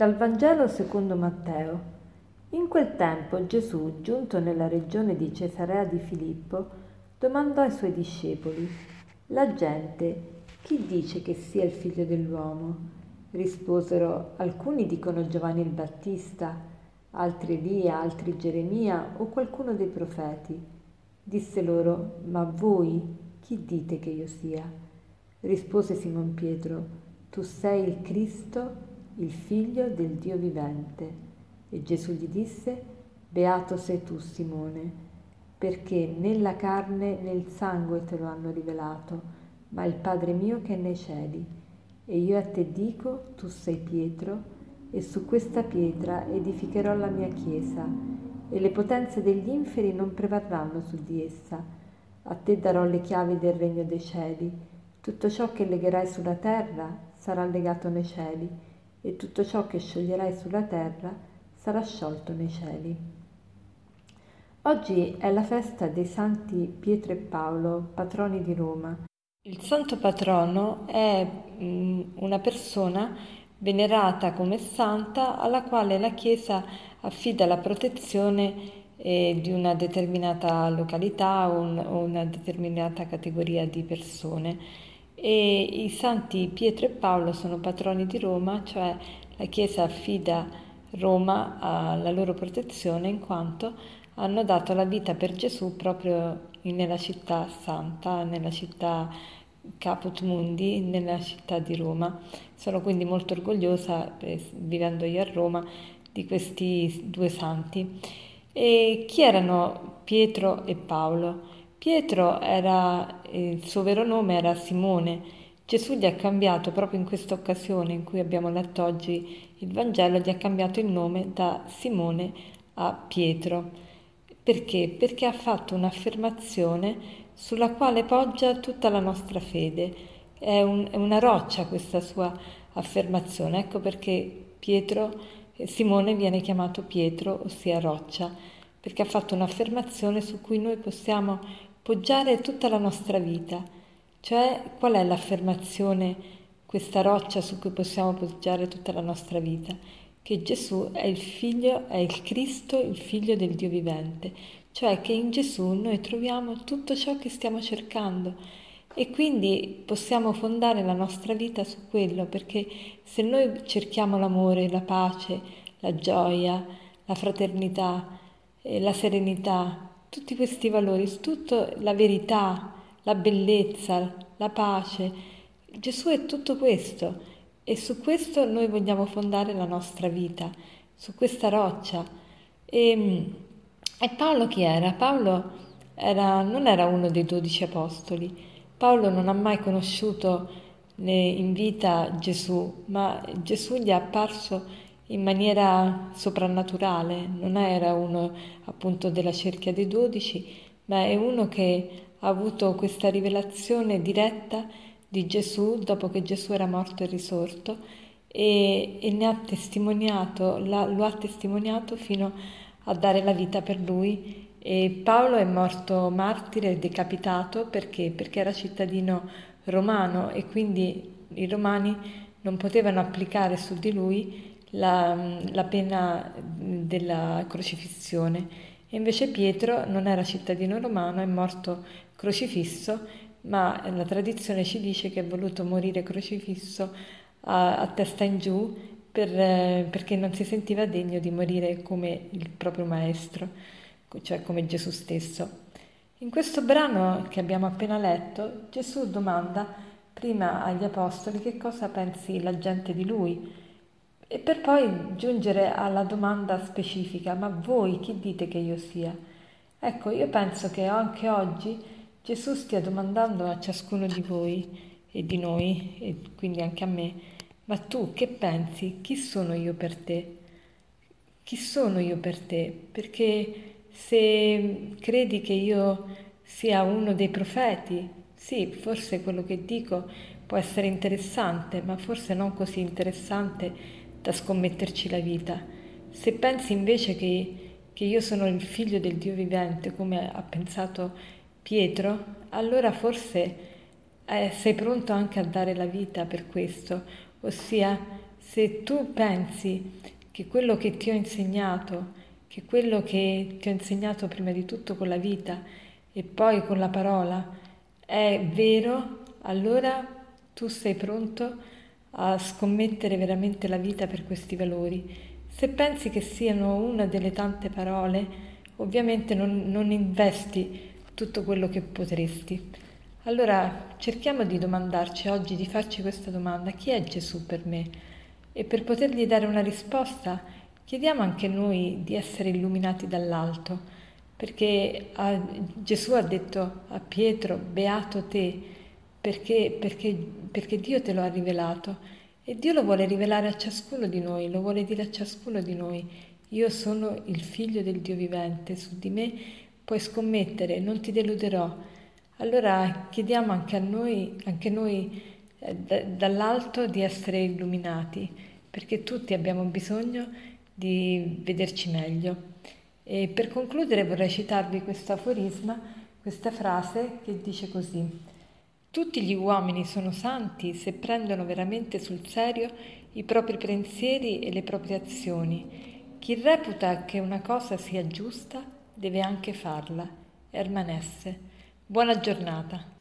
Dal Vangelo secondo Matteo. In quel tempo Gesù, giunto nella regione di Cesarea di Filippo, domandò ai suoi discepoli, La gente, chi dice che sia il figlio dell'uomo? Risposero, alcuni dicono Giovanni il Battista, altri Elia, altri Geremia o qualcuno dei profeti. Disse loro, ma voi chi dite che io sia? Rispose Simon Pietro, tu sei il Cristo, il figlio del Dio vivente. E Gesù gli disse, Beato sei tu Simone, perché né la carne né il sangue te lo hanno rivelato, ma il Padre mio che è nei cieli. E io a te dico, tu sei Pietro, e su questa pietra edificherò la mia chiesa, e le potenze degli inferi non prevarranno su di essa. A te darò le chiavi del regno dei cieli. Tutto ciò che legherai sulla terra sarà legato nei cieli e tutto ciò che scioglierai sulla terra sarà sciolto nei cieli. Oggi è la festa dei santi Pietro e Paolo, patroni di Roma. Il santo patrono è mm, una persona venerata come santa alla quale la Chiesa affida la protezione eh, di una determinata località o, un, o una determinata categoria di persone e i santi Pietro e Paolo sono patroni di Roma, cioè la Chiesa affida Roma alla loro protezione in quanto hanno dato la vita per Gesù proprio nella città santa, nella città Caput Mundi, nella città di Roma. Sono quindi molto orgogliosa, eh, vivendo io a Roma, di questi due santi. E chi erano Pietro e Paolo? Pietro era, il suo vero nome era Simone. Gesù gli ha cambiato proprio in questa occasione in cui abbiamo letto oggi il Vangelo, gli ha cambiato il nome da Simone a Pietro. Perché? Perché ha fatto un'affermazione sulla quale poggia tutta la nostra fede. È, un, è una roccia questa sua affermazione. Ecco perché Pietro, Simone viene chiamato Pietro, ossia roccia, perché ha fatto un'affermazione su cui noi possiamo poggiare tutta la nostra vita, cioè qual è l'affermazione, questa roccia su cui possiamo poggiare tutta la nostra vita? Che Gesù è il figlio, è il Cristo, il figlio del Dio vivente, cioè che in Gesù noi troviamo tutto ciò che stiamo cercando. E quindi possiamo fondare la nostra vita su quello, perché se noi cerchiamo l'amore, la pace, la gioia, la fraternità, la serenità, tutti questi valori, tutto la verità, la bellezza, la pace. Gesù è tutto questo e su questo noi vogliamo fondare la nostra vita, su questa roccia. E, e Paolo chi era? Paolo era, non era uno dei dodici apostoli. Paolo non ha mai conosciuto in vita Gesù, ma Gesù gli è apparso in maniera soprannaturale, non era uno appunto della cerchia dei dodici, ma è uno che ha avuto questa rivelazione diretta di Gesù dopo che Gesù era morto e risorto e, e ha la, lo ha testimoniato fino a dare la vita per lui. E Paolo è morto martire, decapitato perché? Perché era cittadino romano e quindi i romani non potevano applicare su di lui la, la pena della crocifissione. E invece Pietro non era cittadino romano, è morto crocifisso, ma la tradizione ci dice che è voluto morire crocifisso a, a testa in giù per, perché non si sentiva degno di morire come il proprio maestro, cioè come Gesù stesso. In questo brano che abbiamo appena letto, Gesù domanda prima agli apostoli che cosa pensi la gente di lui e per poi giungere alla domanda specifica, ma voi chi dite che io sia? Ecco, io penso che anche oggi Gesù stia domandando a ciascuno di voi e di noi, e quindi anche a me, ma tu che pensi? Chi sono io per te? Chi sono io per te? Perché se credi che io sia uno dei profeti, sì, forse quello che dico può essere interessante, ma forse non così interessante da scommetterci la vita. Se pensi invece che, che io sono il figlio del Dio vivente, come ha pensato Pietro, allora forse eh, sei pronto anche a dare la vita per questo, ossia se tu pensi che quello che ti ho insegnato, che quello che ti ho insegnato prima di tutto con la vita e poi con la parola è vero, allora tu sei pronto a scommettere veramente la vita per questi valori. Se pensi che siano una delle tante parole, ovviamente non, non investi tutto quello che potresti. Allora cerchiamo di domandarci oggi, di farci questa domanda, chi è Gesù per me? E per potergli dare una risposta, chiediamo anche noi di essere illuminati dall'alto, perché a, Gesù ha detto a Pietro, beato te, perché, perché, perché Dio te lo ha rivelato e Dio lo vuole rivelare a ciascuno di noi, lo vuole dire a ciascuno di noi. Io sono il figlio del Dio vivente, su di me puoi scommettere, non ti deluderò allora chiediamo anche a noi, anche noi eh, dall'alto di essere illuminati, perché tutti abbiamo bisogno di vederci meglio. E per concludere vorrei citarvi questo aforisma, questa frase che dice così. Tutti gli uomini sono santi se prendono veramente sul serio i propri pensieri e le proprie azioni. Chi reputa che una cosa sia giusta deve anche farla. Ermanesse. Buona giornata.